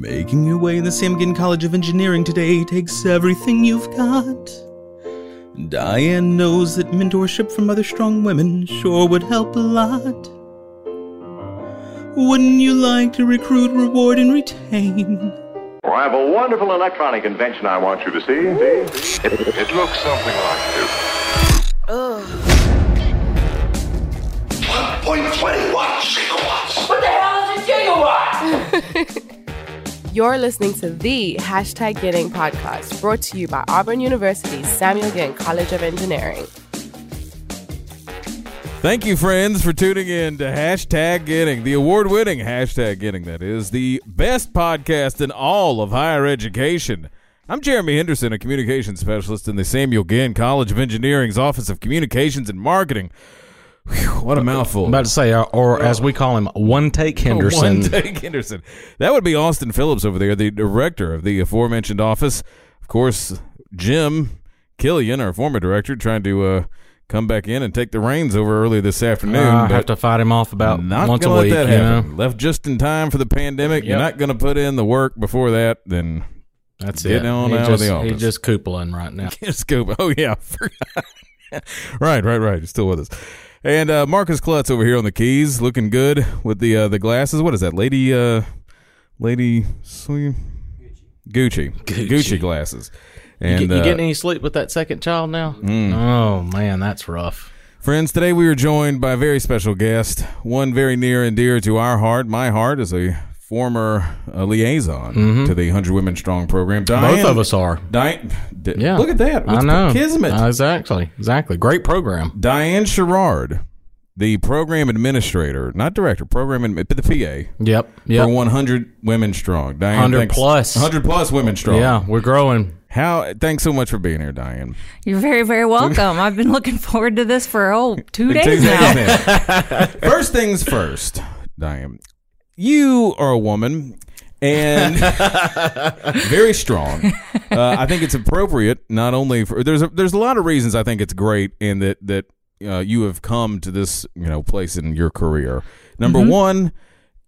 Making your way in the Sam Ginn College of Engineering today takes everything you've got. Diane knows that mentorship from other strong women sure would help a lot. Wouldn't you like to recruit, reward, and retain? Well, I have a wonderful electronic invention I want you to see. see? It, it looks something like this. Ugh. 1.21 gigawatts. What the hell is a gigawatt? You're listening to the Hashtag Getting podcast, brought to you by Auburn University's Samuel Ginn College of Engineering. Thank you, friends, for tuning in to Hashtag Getting, the award winning Hashtag Getting, that is, the best podcast in all of higher education. I'm Jeremy Henderson, a communications specialist in the Samuel Ginn College of Engineering's Office of Communications and Marketing. Whew, what a mouthful. I'm about to say, uh, or as we call him, one take Henderson. One take Henderson. That would be Austin Phillips over there, the director of the aforementioned office. Of course, Jim Killian, our former director, trying to uh, come back in and take the reins over early this afternoon. Uh, I but have to fight him off about not once a gonna week. let that you happen. know? Left just in time for the pandemic. You're not going to put in the work before that. Then That's Get it. on He out of the office. He's just coupling right now. scoop. Oh yeah, right, right, right. You're still with us. And uh, Marcus Klutz over here on the keys, looking good with the uh, the glasses. What is that, Lady uh, Lady Gucci Gucci, Gucci. glasses? You, And get, you uh, getting any sleep with that second child now? Oh man, that's rough. Friends, today we are joined by a very special guest, one very near and dear to our heart, my heart, as a former uh, liaison to the 100 Women Strong program. Diane, Mm-hmm. Both of us are. Diane, d- Yeah, look at that. I know. Kismet. Uh, exactly. Exactly. Great program. Diane Sherrard, the program administrator, not director, program, admi- the PA Yep. for 100 Women Strong. Diane, 100 thanks- plus. 100 plus Women Strong. Yeah, we're growing. How? Thanks so much for being here, Diane. You're very, very welcome. I've been looking forward to this for oh two days days now. now. first things first, Diane. You are a woman and very strong. Uh, I think it's appropriate not only for there's a, there's a lot of reasons I think it's great and that that uh, you have come to this you know place in your career. Number Mm-hmm. one,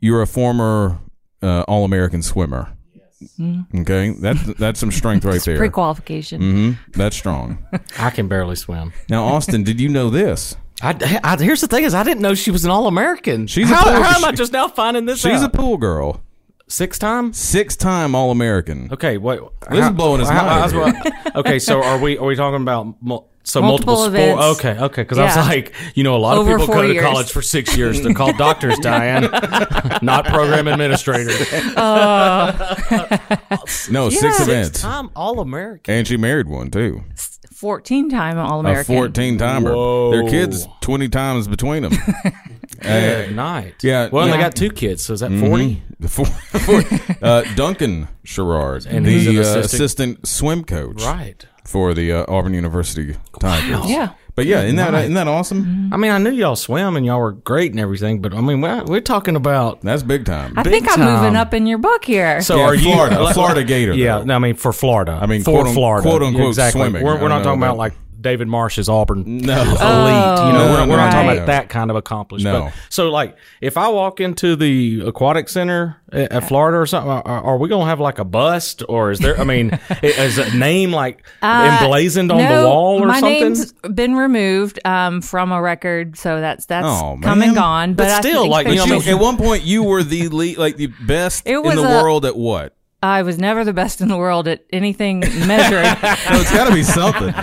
you're a former uh, All American swimmer. Okay, that's that's some strength right there. Pre-qualification. hmm That's strong. I can barely swim. Now, Austin, did you know this? I, I- here's the thing: is I didn't know she was an All American. She's a how, pool- how am I just now finding this She's a pool girl, Six time, six time All American. Okay, wait. This is blowing his mind I was- okay, so are we are we talking about mul- so Multiple multiple, events. Okay, okay, because I was like, you know, a lot Over of people four go to college for six years. They're called doctors, Diane, not program administrators. Oh. No, six events. Time All American. And she married one too. 14 time All A American. 14 timer. Their kids 20 times between them. Good night. yeah, Well, and they got two kids, so is that 40 The four, four, uh, Duncan Sherrard, And the an uh, assistant- assistant swim coach Right. for the uh, Auburn University Tigers. Yeah. But yeah, isn't that night. isn't that awesome? I mean, I knew y'all swim and y'all were great and everything, but I mean, we're, we're talking about. That's big time. I Big think I'm time. moving up in your book here. So Yeah, are you Florida, a Florida Gator, Yeah, though. no, I mean for Florida. I mean, for quote un- Florida, quote, unquote, exactly. swimming. We're, we're not don't talking about about- like David Marsh's Auburn No. elite. Oh, you know, we're, not- we're not talking about that kind of accomplishment. No. But, so, like, if I walk into the aquatic center at, at Florida or something, are, are we going to have like a bust, or is there? I mean, is a name like emblazoned on Uh, No, the wall or my something? name's been removed um, from a record, so that's that's Oh, come man. and gone. But, But still, like, you know, But I mean- at one point, you were the lead, like the best It in the a- world at what? I was never the best in the world at anything measured. So it's got to be something.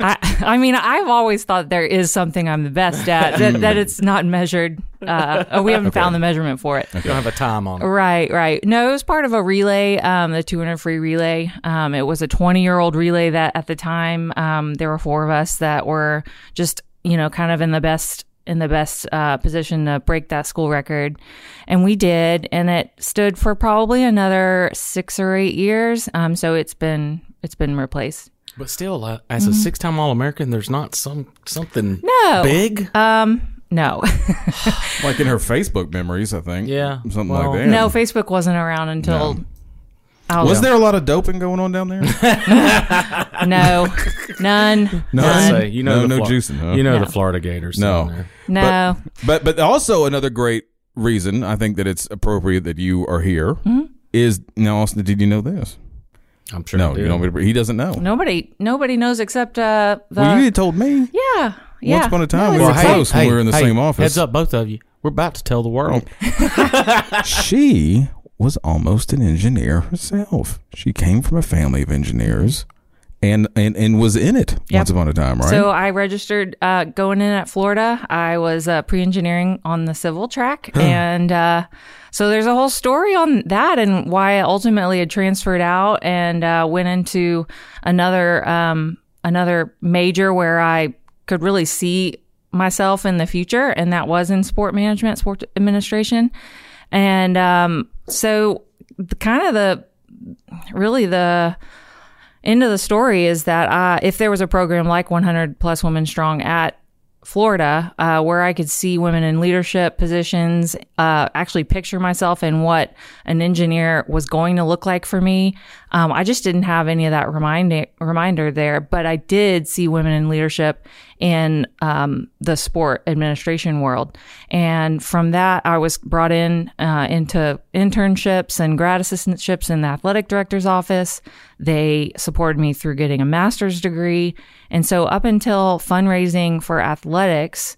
I, I mean, I've always thought there is something I'm the best at that, that it's not measured. Uh, oh, we haven't found the measurement for it. you don't have a time on it. Right, right. No, it was part of a relay, um, the 200 free relay. Um, it was a 20 year old relay that at the time, um, there were four of us that were just, you know, kind of in the best in the best uh, position to break that school record, and we did, and it stood for probably another six or eight years. Um, so it's been it's been replaced. But still, uh, as a six-time All-American, there's not some something Mm-hmm. No. big. Um, no, like in her Facebook memories, I think. Yeah, Something well- like that. no. Facebook wasn't around until. No. I Was there a lot of doping going on down there? No, none. No. I'd None. say, you know, No- the no Flo- juicing, huh? You know No. the Florida Gators. No. down there. No. But, but but also another great reason I think that it's appropriate that you are here. is now Austin. Did you know this? I'm sure. No, I did. you don't. He doesn't know. Nobody, nobody knows except uh, the. well, you had told me yeah, yeah. once upon a time we were it's hey, close when we were in the hey, same office. Heads up, both of you. We're about to tell the world. she was almost an engineer herself. She came from a family of engineers, and and, and was in it Yep. once upon a time, right? So I registered uh, going in at Florida. I was uh, pre-engineering on the civil track, and uh, so there's a whole story on that and why I ultimately had transferred out and uh, went into another um, another major where I could really see myself in the future, and that was in sport management, sport administration, and um, so the, kind of the really the end of the story is that uh, if there was a program like 100 plus women strong at Florida, uh, where I could see women in leadership positions, uh, actually picture myself in what an engineer was going to look like for me. Um, I just didn't have any of that reminder reminder there, but I did see women in leadership in um, the sport administration world, and from that, I was brought in uh, into internships and grad assistantships in the athletic director's office. They supported me through getting a master's degree, and so up until fundraising for athletics,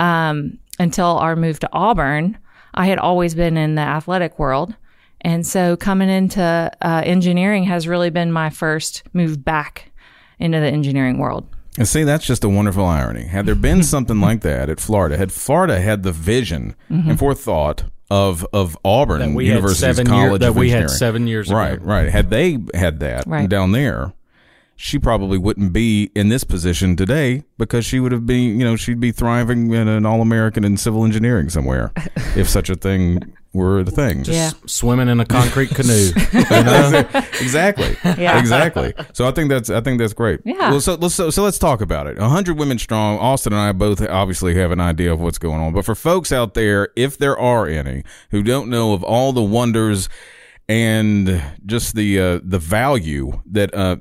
um, until our move to Auburn, I had always been in the athletic world. And so coming into uh, engineering has really been my first move back into the engineering world. And see, that's just a wonderful irony. Had there been something like that at Florida, had Florida had the vision and mm-hmm. forethought of of Auburn That we had University's seven year- College that we had seven years ago. right, right. Had they had that Right. down there, she probably wouldn't be in this position today because she would have been, you know, she'd be thriving in an all American in civil engineering somewhere, if such a thing were the thing. Yeah. Swimming in a concrete canoe. exactly. Yeah. Exactly. So I think that's I think that's great. Yeah. Well, so let's so, so let's talk about it. hundred women strong. Austin and I both obviously have an idea of what's going on, but for folks out there, if there are any who don't know of all the wonders and just the uh, the value that uh,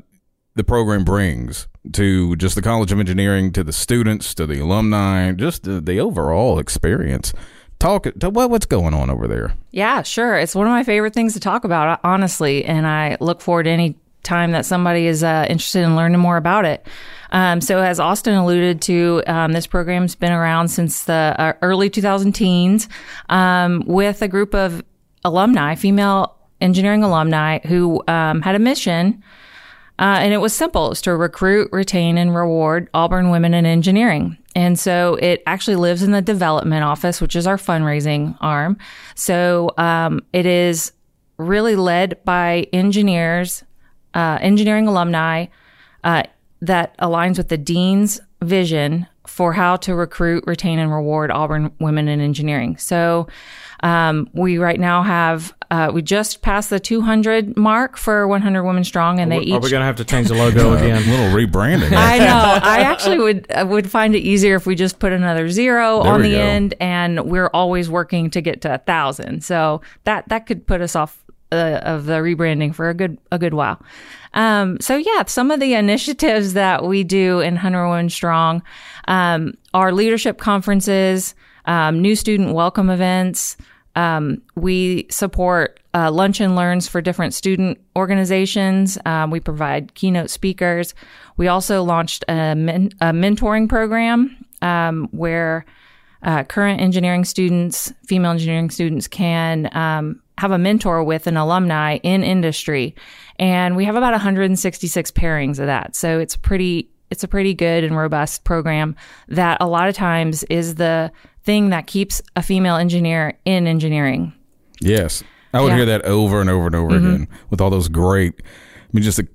the program brings to just the College of Engineering, to the students, to the alumni, just the, the overall experience. Talk what what's going on over there. Yeah, sure. It's one of my favorite things to talk about, honestly. And I look forward to any time that somebody is uh, interested in learning more about it. Um, so, as Austin alluded to, um, this program's been around since the uh, early 2000 teens um, with a group of alumni, female engineering alumni, who um, had a mission. Uh, and it was simple. It was to recruit, retain, and reward Auburn women in engineering. And so it actually lives in the development office, which is our fundraising arm. So um, it is really led by engineers, uh, engineering alumni, uh, that aligns with the dean's vision for how to recruit, retain, and reward Auburn women in engineering. So um, we right now have uh, we just passed the 200 mark for 100 Women Strong, and they Are each. we going to have to change the logo again? A again? little rebranding. I know. I actually would uh, would find it easier if we just put another zero There on the go. end, and we're always working to get to a thousand. So that that could put us off uh, of the rebranding for a good a good while. Um, so yeah, some of the initiatives that we do in Hundred Women Strong um, are leadership conferences, um, new student welcome events. Um, we support uh, lunch and learns for different student organizations. Um, we provide keynote speakers. We also launched a, men- a mentoring program um, where uh, current engineering students, female engineering students, can um, have a mentor with an alumni in industry, and we have about 166 pairings of that. So it's pretty. It's a pretty good and robust program that a lot of times is the thing that keeps a female engineer in engineering. Yes. I would Yeah. hear that over and over and over Mm-hmm. again with all those great, I mean, just a,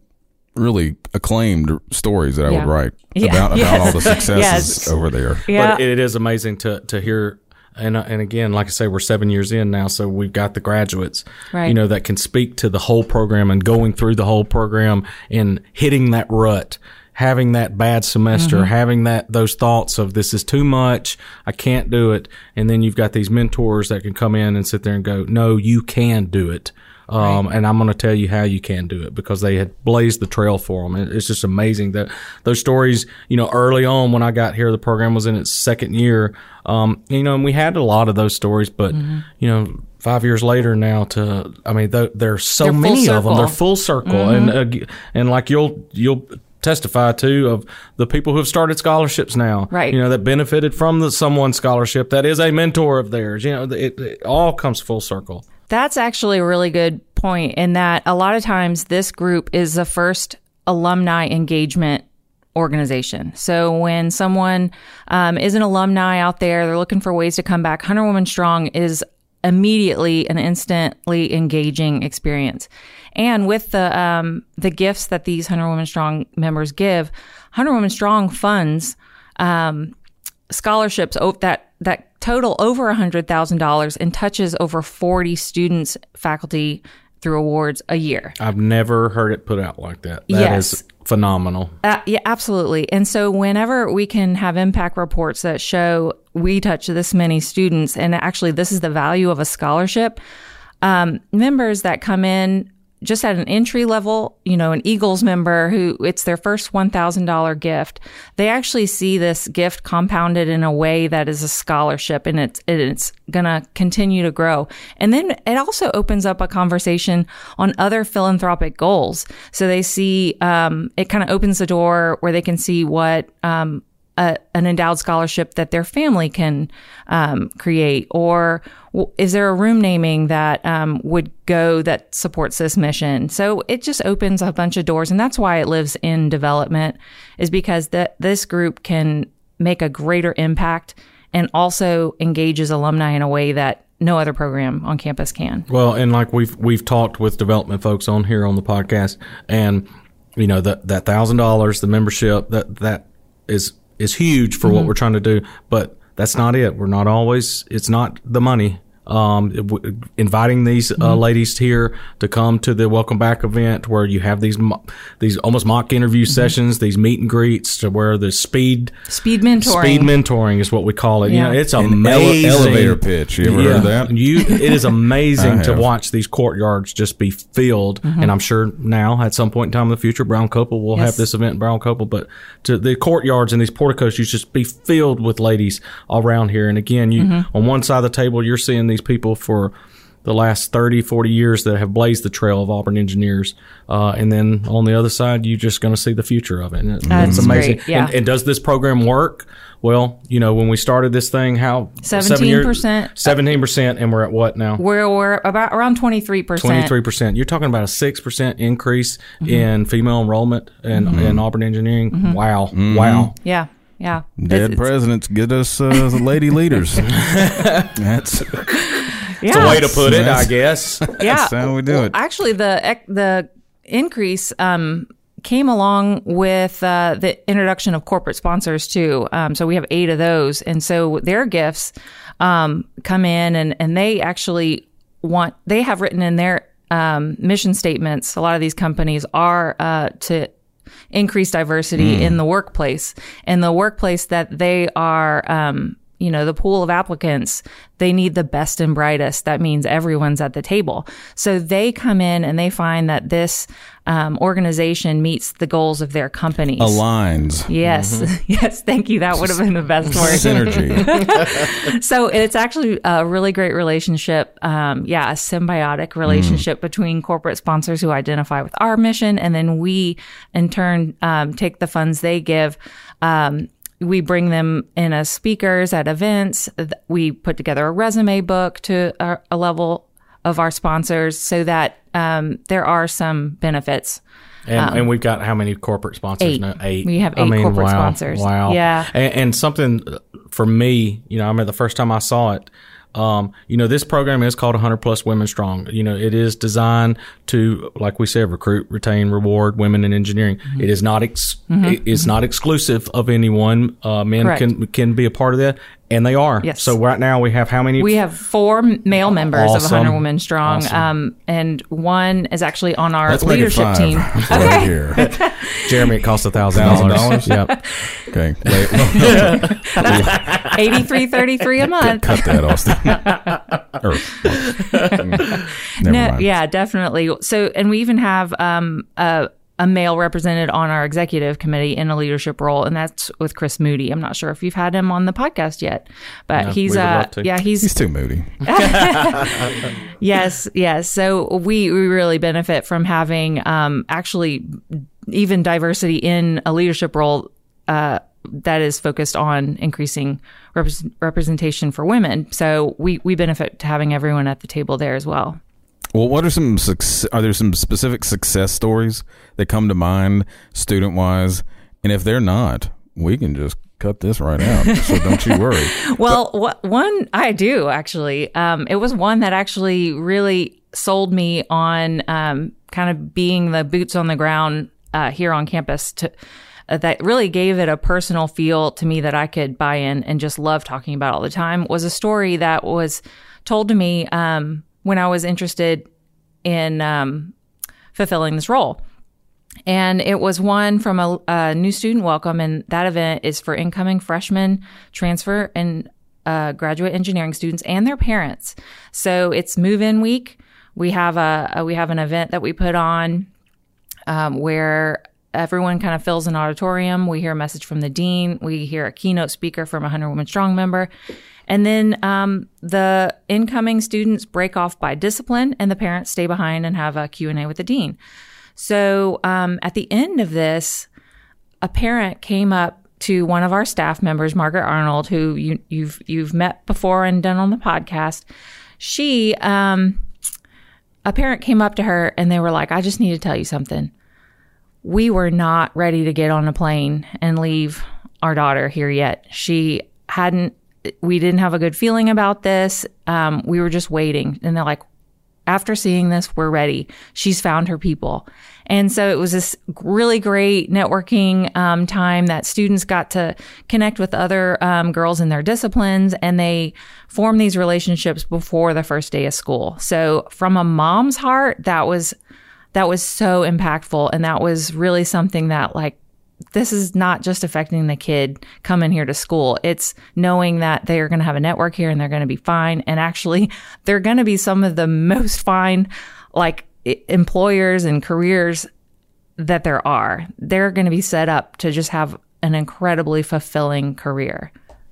really acclaimed stories that I Yeah. would write Yeah. about, about all the successes Yes. over there. Yeah, But it is amazing to to hear. And, uh, and again, like I say, we're seven years in now, so we've got the graduates, Right. you know, that can speak to the whole program and going through the whole program and hitting that rut, having that bad semester, Mm-hmm. having that those thoughts of this is too much, I can't do it, and then you've got these mentors that can come in and sit there and go, no, you can do it. Um, And I'm going to tell you how you can do it because they had blazed the trail for them. It's just amazing that those stories, you know, early on when I got here, the program was in its second year. Um, you know, and we had a lot of those stories, but, you know, five years later now to, I mean, th- there's so They're many of them. They're full circle. And, uh, and like you'll, you'll, testify too of the people who have started scholarships now Right. you know that benefited from the someone scholarship that is a mentor of theirs you know it, it all comes full circle That's actually a really good point in that a lot of times this group is the first alumni engagement organization. So when someone um, is an alumni out there, they're looking for ways to come back. Hundred Woman Strong is immediately an instantly engaging experience. And with the um, the gifts that these Hundred Women Strong members give, Hundred Women Strong funds um, scholarships that that total over hundred thousand dollars and touches over forty students, faculty through awards a year. i've never heard it put out like that That is Yes. phenomenal Uh, yeah, absolutely. And so whenever we can have impact reports that show we touch this many students, and actually this is the value of a scholarship, um, members that come in just at an entry level, you know, an Eagles member who it's their first $1,000 gift, they actually see this gift compounded in a way that is a scholarship and it's, it's going to continue to grow. And then it also opens up a conversation on other philanthropic goals. So they see, um, it kind of opens the door where they can see what, um, a, an endowed scholarship that their family can um, create, or is there a room naming that um, would go that supports this mission? So it just opens a bunch of doors, and that's why it lives in development, is because that this group can make a greater impact and also engages alumni in a way that no other program on campus can. Well, and like we've we've talked with development folks on here on the podcast, and you know that that thousand dollars, the membership, that that is is huge for what mm-hmm. we're trying to do. But that's not it. We're not always. It's not the money. Um, w- inviting these uh, ladies here to come to the welcome back event where you have these mo- these almost mock interview sessions, these meet and greets, to where the speed Speed mentoring. speed mentoring is what we call it. You Yeah. know, it's An ele- elevator pitch. You ever heard of that? You, it is amazing to watch these courtyards just be filled. And I'm sure now, at some point in time in the future, Brown Kopel will Yes. have this event in Brown Kopel. But to the courtyards and these porticos, you just be filled with ladies around here. And again, you on one side of the table, you're seeing these people for the last 30, 40 years that have blazed the trail of Auburn engineers. Uh, and then on the other side, you're just going to see the future of it. And That's it's amazing. great, yeah. And, and does this program work? Well, you know, when we started this thing, how 17%. seventeen percent, and we're at what now? We're, we're about around 23%. Twenty three percent. You're talking about a six percent increase Mm-hmm. in female enrollment in, in Auburn engineering. Wow, Mm-hmm. wow. Yeah. Yeah. Dead It's- presidents get us uh, the lady leaders. That's yeah. It's a way to put it, I guess. yeah. that's how we do Well, it. Actually, the the increase um, came along with uh, the introduction of corporate sponsors too. Um, so we have eight of those, and so their gifts um, come in, and and they actually want they have written in their um, mission statements. A lot of these companies are uh, to increase diversity in the workplace and the workplace that they are um, you know the pool of applicants they need the best and brightest that means everyone's at the table so they come in and they find that this um, organization meets the goals of their companies Aligns. yes yes thank you that would have been the best word Synergy. so it's actually a really great relationship. Um, yeah, a symbiotic relationship between corporate sponsors who identify with our mission, and then we, in turn, um, take the funds they give. Um, we bring them in as speakers at events. We put together a resume book to a, a level of our sponsors so that um, there are some benefits. And, and we've got how many corporate sponsors Um, Eight. now? Eight. We have eight corporate sponsors. Wow. Yeah. And, and something uh, for me, you know, I mean, the first time I saw it. Um, you know, this program is called 100 Plus Women Strong. You know, it is designed to, like we said, recruit, retain, reward women in engineering. Mm-hmm. It is not ex- it is not exclusive of anyone. Uh, men Correct. can can be a part of that, and they are. Yes. So right now we have how many? We have four male members of Awesome. 100 Women Strong, Awesome. um, and one is actually on our Let's leadership team. right here. Jeremy. It costs a thousand dollars. $1,000? Yep. Okay. Wait, Eighty three thirty three a month. cut that, Austin. Or- Never no, mind. yeah, definitely. So, and we even have um, a, a male represented on our executive committee in a leadership role, and that's with Chris Moody. I'm not sure if you've had him on the podcast yet, but No, he's we would uh, yeah, he's He's too moody. yes, yes. So we we really benefit from having um, actually even diversity in a leadership role uh, that is focused on increasing repres representation for women. So we we benefit to having everyone at the table there as well. Well, what are some are there some specific success stories that come to mind student wise? And if they're not, we can just cut this right out. so don't you worry. Well, what, one I do actually. Um, it was one that actually really sold me on um, kind of being the boots on the ground uh, here on campus. To uh, that really gave it a personal feel to me that I could buy in and just love talking about all the time. Was a story that was told to me um, when I was interested in um, fulfilling this role. And it was one from a, a new student welcome, and that event is for incoming freshmen, transfer, and uh, graduate engineering students and their parents. So it's move-in week. We have a, a we have an event that we put on um, where everyone kind of fills an auditorium. We hear a message from the dean. We hear a keynote speaker from a 100 Women Strong member. And then um, the incoming students break off by discipline and the parents stay behind and have a Q&A with the dean. So um, at the end of this, a parent came up to one of our staff members, Margaret Arnold, who you, you've you've met before and done on the podcast. She, um, a parent came up to her and they were like, "I just need to tell you something. We were not ready to get on a plane and leave our daughter here yet. She hadn't. We didn't have a good feeling about this. Um, we were just waiting." And they're like, after seeing this, we're ready. She's found her people. And so it was this really great networking um, time that students got to connect with other um, girls in their disciplines and they form these relationships before the first day of school. So from a mom's heart, that was that was so impactful and that was really something that like this is not just affecting the kid coming here to school. It's knowing that they are going to have a network here and they're going to be fine. And actually, they're going to be some of the most fine, like employers and careers that there are. They're going to be set up to just have an incredibly fulfilling career,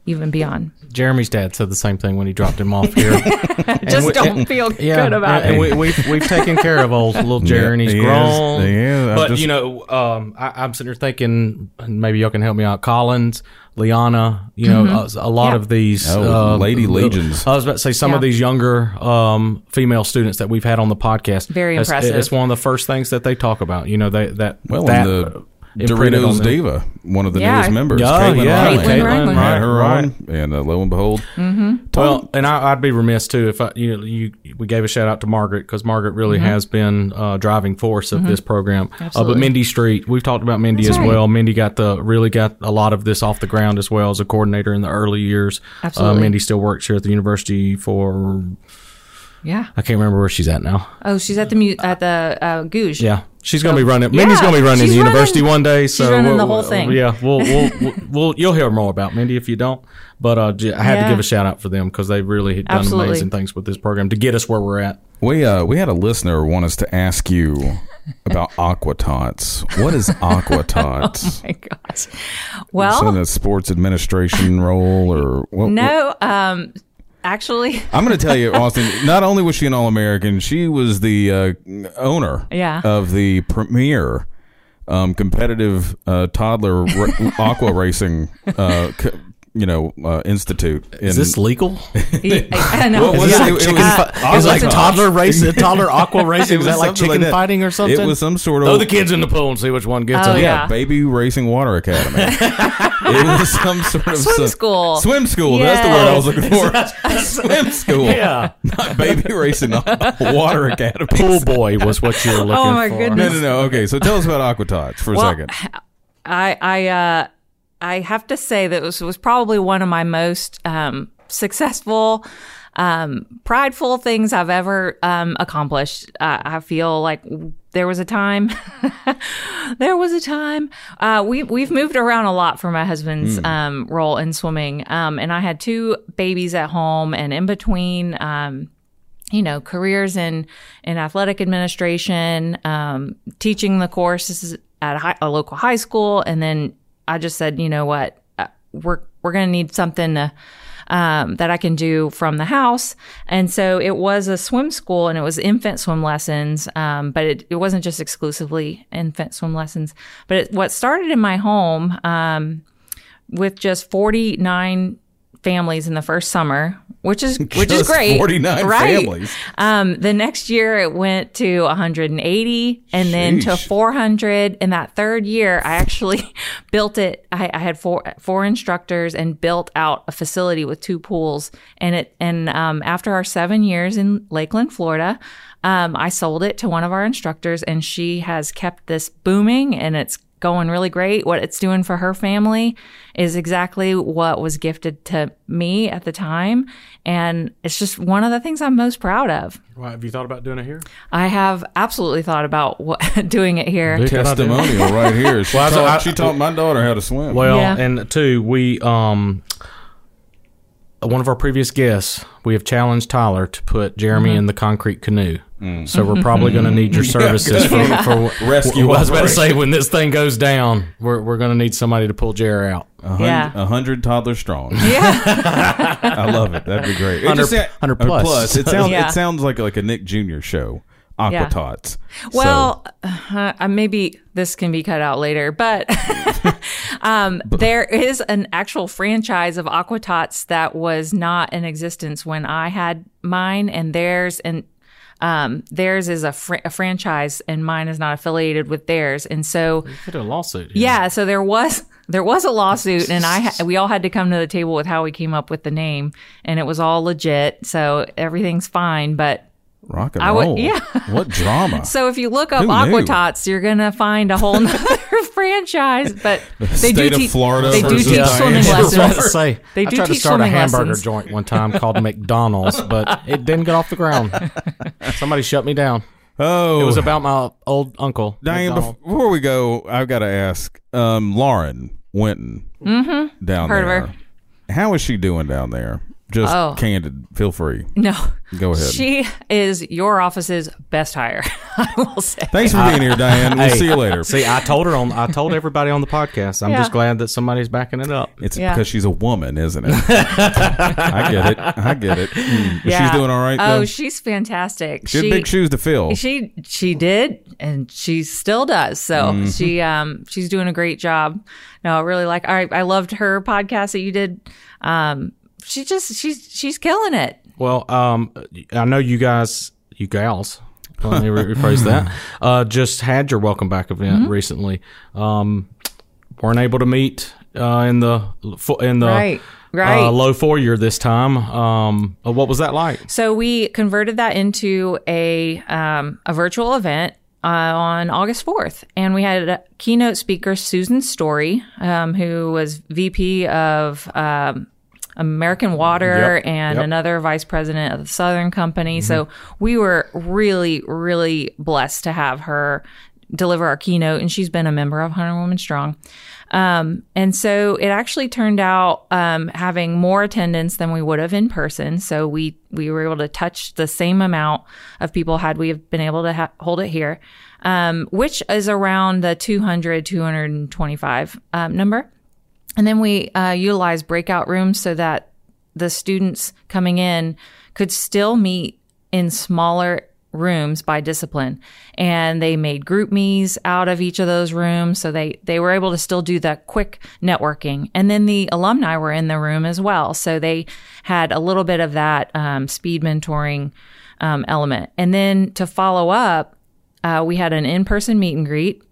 even beyond. Jeremy's dad said the same thing when he dropped him off here. Just we- don't feel Yeah, good about and it. we, we've we've taken care of old little Jerry, and he's he is. He is. But just- you know, um, I, I'm sitting here thinking, and maybe y'all can help me out. Collins, Liana, you know, uh, a lot Yeah. of these Oh, uh, lady legions. I was about to say some of these younger um, female students that we've had on the podcast. Very it's- impressive. It's one of the first things that they talk about. You know, they that Well, that and the imprinted on Doritos them. Diva, one of the Yeah. newest members, Yeah, Caitlin yeah, Riley. Caitlin Riley. had her Right. on, and uh, lo and behold, Well, and I, I'd be remiss too if I, you know, you we gave a shout out to Margaret because Margaret really has been uh, driving force of this program. Uh, but Mindy Street, we've talked about Mindy That's as right. well. Mindy got the really got a lot of this off the ground as well as a coordinator in the early years. Absolutely. Uh, Mindy still works here at the university for Yeah. I can't remember where she's at now. Oh, she's at the mu- at the uh, Gouge. Yeah, she's going to So- be running. Yeah, Mindy's going to be running she's the university one day. So she's So running we'll- the whole we'll- thing. Yeah, we'll, we'll, we'll, we'll you'll hear more about Mindy if you don't. But uh, j- I had to give a shout out for them because they really done Absolutely. amazing things with this program to get us where we're at. we uh, we had a listener want us to ask you about aqua tots. What is aqua tots? my gosh. Is Well, in a sports administration role or what? no, um, actually, I'm going to tell you, Austin. Not only was she an All American, she was the uh, owner Yeah. of the premier um, competitive uh, toddler ra- aqua racing, uh, c- you know, uh, institute. In, Is this legal? I know. What was it? It was Uh, fi- is it like aqua toddler racing, toddler aqua racing. It Is was that like something chicken that. fighting or something? It was some sort of Throw the kids in the pool and see which one gets Oh, it. yeah. Baby Racing Water Academy. it was some sort of Swim some- school. Swim school. That's the word I was looking for. Swim school. Yeah. Not Baby Racing Water Academy. Pool boy was what you were looking for. Oh, my for. goodness. No, no, no. Okay, so tell us about Aqua Tots for a second. I I uh I have to say that this was probably one of my most um successful um prideful things I've ever um accomplished. Uh, I feel like there was a time there was a time uh we we've moved around a lot for my husband's um role in swimming. Um and I had two babies at home and in between um you know, careers in in athletic administration, um, teaching the courses at a, high, a local high school, and then I just said, you know what, uh, we're we're to need something to, um, that I can do from the house, and so it was a swim school, and it was infant swim lessons, um, but it, it wasn't just exclusively infant swim lessons. But it, what started in my home um, with just forty nine families in the first summer, which is which is great. 49 right? families. Um, the next year it went to 180 and then to 400. And that third year, I actually built it. I, I had four four instructors and built out a facility with two pools. And it and um, after our seven years in Lakeland, Florida. Um, I sold it to one of our instructors, and she has kept this booming, and it's going really great. What it's doing for her family is exactly what was gifted to me at the time. And it's just one of the things I'm most proud of. Well, have you thought about doing it here? I have absolutely thought about what, doing it here. Big. Testimonial right here. She, Well, I- taught, I- she taught my daughter how to swim. Well, Yeah. and two, we um one of our previous guests, we have challenged Tyler to put Jeremy Mm-hmm. in the concrete canoe. So we're probably going to need your services for, for Rescue Well, I was about to say when this thing goes down, we're we're going to need somebody to pull Jerry out. A hun- Yeah. a hundred toddlers strong. Yeah. I love it. That'd be great. It 100 just- 100 or plus. It sounds. Yeah. It sounds like like a Nick Jr. show. Aqua Yeah. Well, uh, uh, maybe this can be cut out later, but um, there is an actual franchise of Aquatots that was not in existence when I had mine, and theirs and um, theirs is a, fr- a franchise, and mine is not affiliated with theirs, and so a lawsuit. here. yeah, so there was there was a lawsuit, and I ha- we all had to come to the table with how we came up with the name, and it was all legit, so everything's fine, but. Rock and I would- roll. yeah. What drama? So if you look up Who knew? Aquatots, you're gonna find a whole nother franchise. But they state do of teach. Florida They do teach Diane. swimming I was about to lessons. say, They I do tried to teach start a hamburger lessons. joint one time called McDonald's, but it didn't get off the ground. Somebody shut me down. oh, It was about my old uncle. Diane. McDonald. Before we go, I've got to ask. Um, Lauren Winton down Mm-hmm. Heard of there. her. How is she doing down there? Just Oh. candid. Feel free. No, Go ahead. she is your office's best hire. I will say. Thanks for being here, Diane. We'll Hey, see you later. See, I told her on. I told everybody on the podcast. I'm Yeah. just glad that somebody's backing it up. It's Yeah. because she's a woman, isn't it? I get it. I get it. Mm. But She's doing all right. Oh, though? she's fantastic. she had big shoes to fill. She she did, and she still does. So Mm-hmm. she um she's doing a great job. No, I really like. I I loved her podcast that you did. Um, she just she's she's killing it. Well, um, I know you guys, you gals. Let me rephrase that. Uh, just had your welcome back event Mm-hmm. recently. Um, weren't able to meet uh, in the in the Right, right. Uh, low four year this time. Um, uh, what was that like? So we converted that into a um, a virtual event uh, on August fourth, and we had a keynote speaker Susan Story, um, who was VP of. American Water Yep, and yep. another vice president of the Southern Company. So we were really, really blessed to have her deliver our keynote, and she's been a member of Hundred Women Strong. Um, and so it actually turned out um, having more attendance than we would have in person. So we we were able to touch the same amount of people had we have been able to ha- hold it here, um, which is around the 200 225 um, number. And then we uh, utilize breakout rooms so that the students coming in could still meet in smaller rooms by discipline. And they made GroupMe's out of each of those rooms. So they, they were able to still do the quick networking. And then the alumni were in the room as well. So they had a little bit of that um, speed mentoring um, element. And then to follow up, uh, we had an in person meet and greet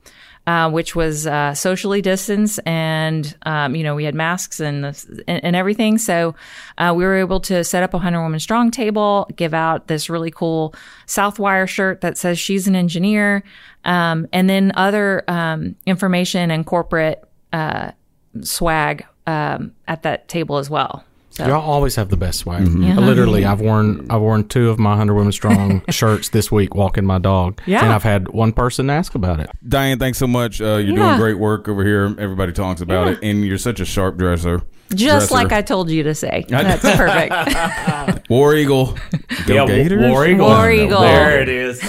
uh, which was uh, socially distanced, and um, you know we had masks and the, and, and everything. So uh, we were able to set up a hundred woman strong table, give out this really cool Southwire shirt that says she's an engineer, um, and then other um, information and corporate uh, swag um, at that table as well. So Y'all always have the best swag. Yeah. Literally, I've worn I've worn two of my hundred women strong shirts this week walking my dog. Yeah. and I've had one person ask about it. Diane, thanks so much. Uh, you're Yeah. doing great work over here. Everybody talks about Yeah. it, and you're such a sharp dresser. just Dresser. like I told you to say. That's perfect. War Eagle. Go Yeah, Gators. War Eagle. War Eagle. There it is.